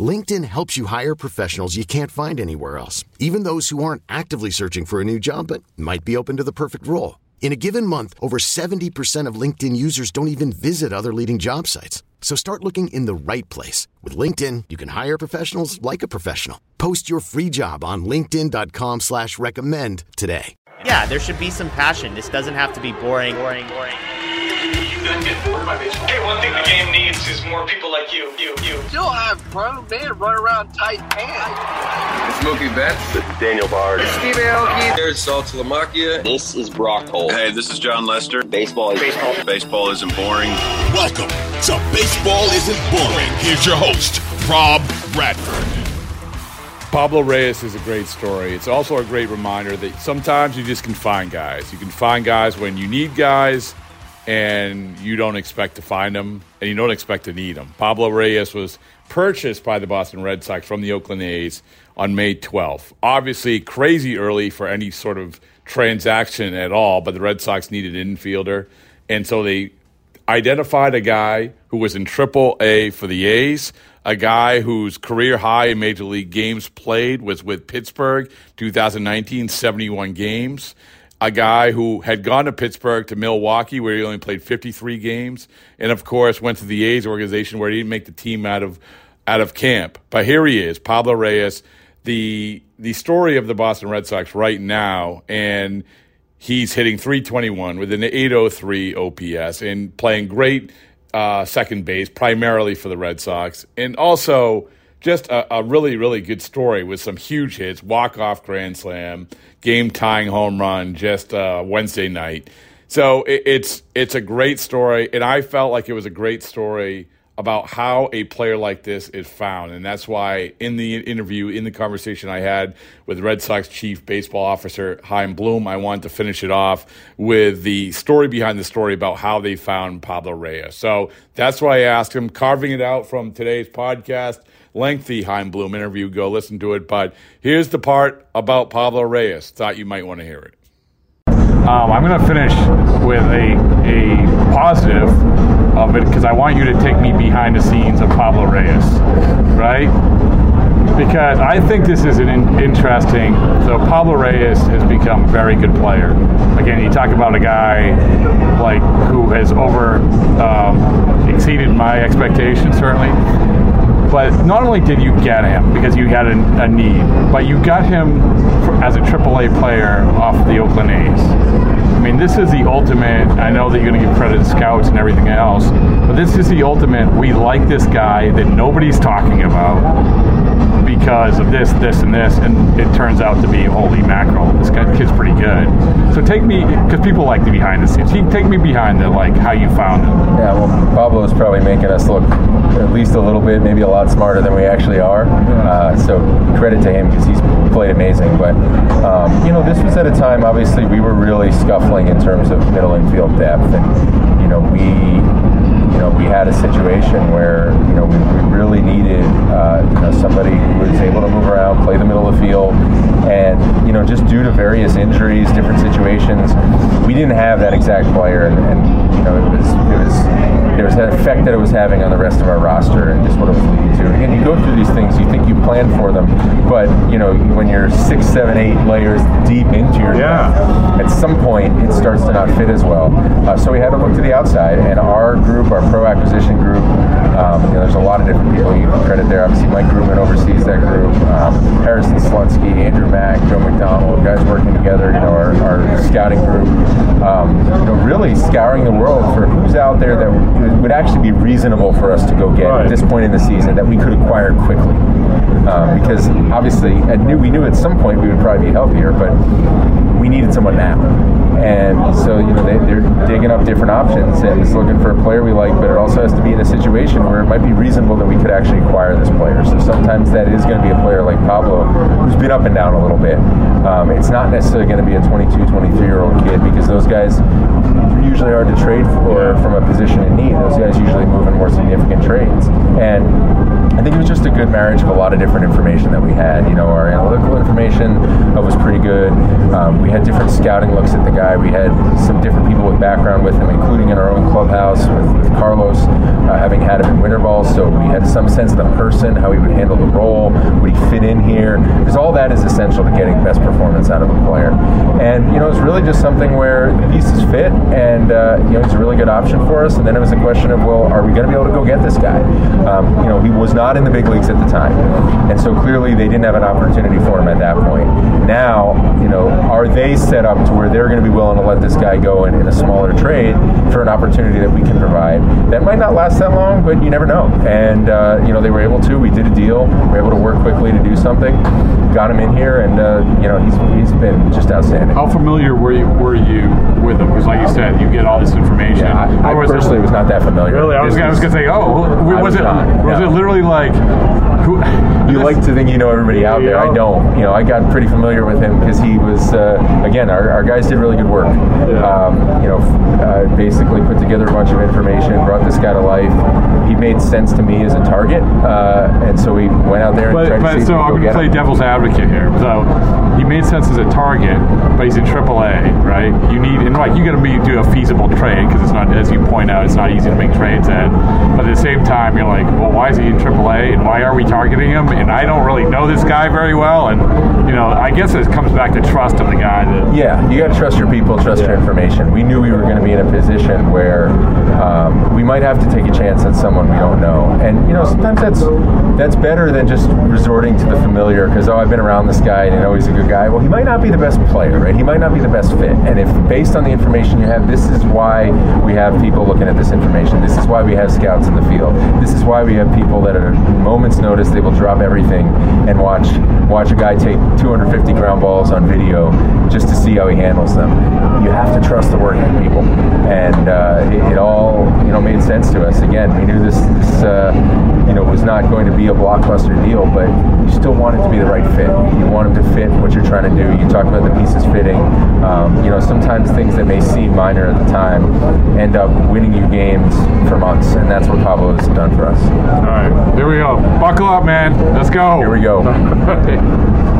LinkedIn helps you hire professionals you can't find anywhere else, even those who aren't actively searching for a new job but might be open to the perfect role. In a given month, over 70% of LinkedIn users don't even visit other leading job sites. So start looking in the right place. With LinkedIn, you can hire professionals like a professional. Post your free job on linkedin.com slash recommend today. Yeah, there should be some passion. This doesn't have to be boring, boring, boring. Hey, one thing the game needs is more people like you, you, you. Still have grown men run around tight pants. It's Mookie Betts. Daniel Bard. Steve Aoki. There's Saltalamacchia. This is Brock Holt. Hey, this is Jon Lester. Baseball is baseball. Baseball isn't boring. Welcome to Baseball Isn't Boring. Here's your host, Rob Bradford. Pablo Reyes is a great story. It's also a great reminder that sometimes you just can find guys. You can find guys when you need guys and you don't expect to find them and you don't expect to need them. Pablo Reyes was purchased by the Boston Red Sox from the Oakland A's on May 12th. Obviously, crazy early for any sort of transaction at all, but the Red Sox needed an infielder. And so they identified a guy who was in Triple A for the A's, a guy whose career high in Major League games played was with Pittsburgh, 2019, 71 games. A guy who had gone to Pittsburgh to Milwaukee, where he only played 53 games, and of course went to the A's organization where he didn't make the team out of out of camp. But here he is, Pablo Reyes, the the story of the Boston Red Sox right now, and he's hitting 321 with an 803 OPS and playing great uh, second base, primarily for the Red Sox, and also just a, a really, really good story with some huge hits, walk off grand slam, game tying home run just uh, Wednesday night. So it, it's it's a great story, and I felt like it was a great story about how a player like this is found. And that's why in the interview, in the conversation I had with Red Sox chief baseball officer Chaim Bloom, I wanted to finish it off with the story behind the story about how they found Pablo Reyes. So that's why I asked him, carving it out from today's podcast. Lengthy Chaim Bloom interview. Go listen to it. But here's the part about Pablo Reyes. Thought you might want to hear it. Um, I'm going to finish with a, a positive of it because I want you to take me behind the scenes of Pablo Reyes, right? Because I think this is an in- interesting. So Pablo Reyes has become a very good player. Again, you talk about a guy like who has over um, exceeded my expectations certainly. But not only did you get him because you had a, a need, but you got him for, as a AAA player off the Oakland A's. I mean, this is the ultimate. I know that you're going to give credit to scouts and everything else, but this is the ultimate. We like this guy that nobody's talking about because of this, this, and this, and it turns out to be holy mackerel. This guy, kid's pretty good. So take me, because people like the behind the scenes. Take me behind the like how you found him. Yeah, well, Pablo is probably making us look at least a little bit, maybe a lot smarter than we actually are. Uh, so credit to him because he's played amazing. But um, you know, this was at a time obviously we were really scuffling in terms of middle infield depth, and you know we you know, we had a situation where, you know, we, we really needed, uh, you know, somebody who was able to move around, play the middle of the field, and, you know, just due to various injuries, different situations, we didn't have that exact player, and, and you know, it was, it was, there was that effect that it was having on the rest of our roster and just what it was leading to. And you go through these things, you think you plan for them, but, you know, when you're six, seven, eight layers deep into your yeah. at some point it starts to not fit as well. Uh, so we had to look to the outside, and our group, our pro acquisition group, um, you know, there's a lot of different people you can credit there. Obviously, Mike Groopman oversees that group. Um, Harrison Slutsky, Andrew Mack, Joe McDonald, guys working together. You know, our, our scouting group. Um, you know, really scouring the world for who's out there that would, would actually be reasonable for us to go get Right. at this point in the season that we could acquire quickly. Um, because obviously, I knew we knew at some point we would probably be healthier, but we needed someone now. And so, you know, they, they're digging up different options and it's looking for a player we like, but it also has to be in a situation where it might be reasonable that we could actually acquire this player. So sometimes that is going to be a player like Pablo, who's been up and down a little bit. Um, it's not necessarily going to be a 22, 23 year old kid because those guys are usually hard to trade for from a position in need. Those guys usually move in more significant trades. And I think it was just a good marriage of a lot of different information that we had. You know, our analytical information uh, was pretty good. Um, we had different scouting looks at the guy. We had some different people with background with him, including in our own clubhouse with, with Carlos, uh, having had him in winter ball. So we had some sense of the person, how he would handle the role, would he fit in here? Because all that is essential to getting best performance out of a player. And you know, it's really just something where the pieces fit, and uh, you know, he's a really good option for us. And then it was a question of, well, are we going to be able to go get this guy? Um, you know, he was not in the big leagues at the time, and so clearly they didn't have an opportunity for him at that point. Now, you know, are they set up to where they're going to be willing to let this guy go in, in a smaller trade for an opportunity that we can provide? That might not last that long, but you never know. And uh, you know, they were able to. We did a deal. We were able to work quickly to do something. Got him in here, and uh, you know, he's he's been just outstanding. How familiar were you were you with him? Because like you said, you get all this information. Yeah, I, I was personally it, was not that familiar. Really, I was, I was gonna say, oh, was, was it not, was no. it literally like? Who, you like to think you know everybody out there. I don't. You know, I got pretty familiar with him because he was, uh, again, our, our guys did really good work. Um, you know, uh, basically put together a bunch of information, brought this guy to life. He made sense to me as a target, uh, and so we went out there and but, tried but to see so I'm gonna play him. devil's advocate here. So he made sense as a target, but he's in AAA, right? You need and like you got to be do a feasible trade because it's not, as you point out, it's not easy to make trades at. But at the same time, you're like, well, why is he in AAA, and why are we targeting him? And I don't really know this guy very well, and you know, I guess it comes back to trust of the guy. That Yeah, you got to trust your people, trust your information. We knew we were going to be in a position where um, we might have to take a chance on someone we don't know, and you know sometimes that's that's better than just resorting to the familiar because oh I've been around this guy and I know he's a good guy. Well, he might not be the best player, right? He might not be the best fit, and if based on the information you have, this is why we have people looking at this information. This is why we have scouts in the field. This is why we have people that at a moment's notice they will drop everything and watch watch a guy take 250 ground balls on video just to see how he handles them. You have to trust the working people, and uh, it, it all you know made sense to us. Again, we knew this this uh, you know was not going to be a blockbuster deal, but you still want it to be the right fit. You want him to fit what you're trying to do. You talked about the pieces fitting. Um, you know, sometimes things that may seem minor at the time end up winning you games for months, and that's what Pablo has done for us. All right, here we go. Buckle up, man. Let's go. Here we go.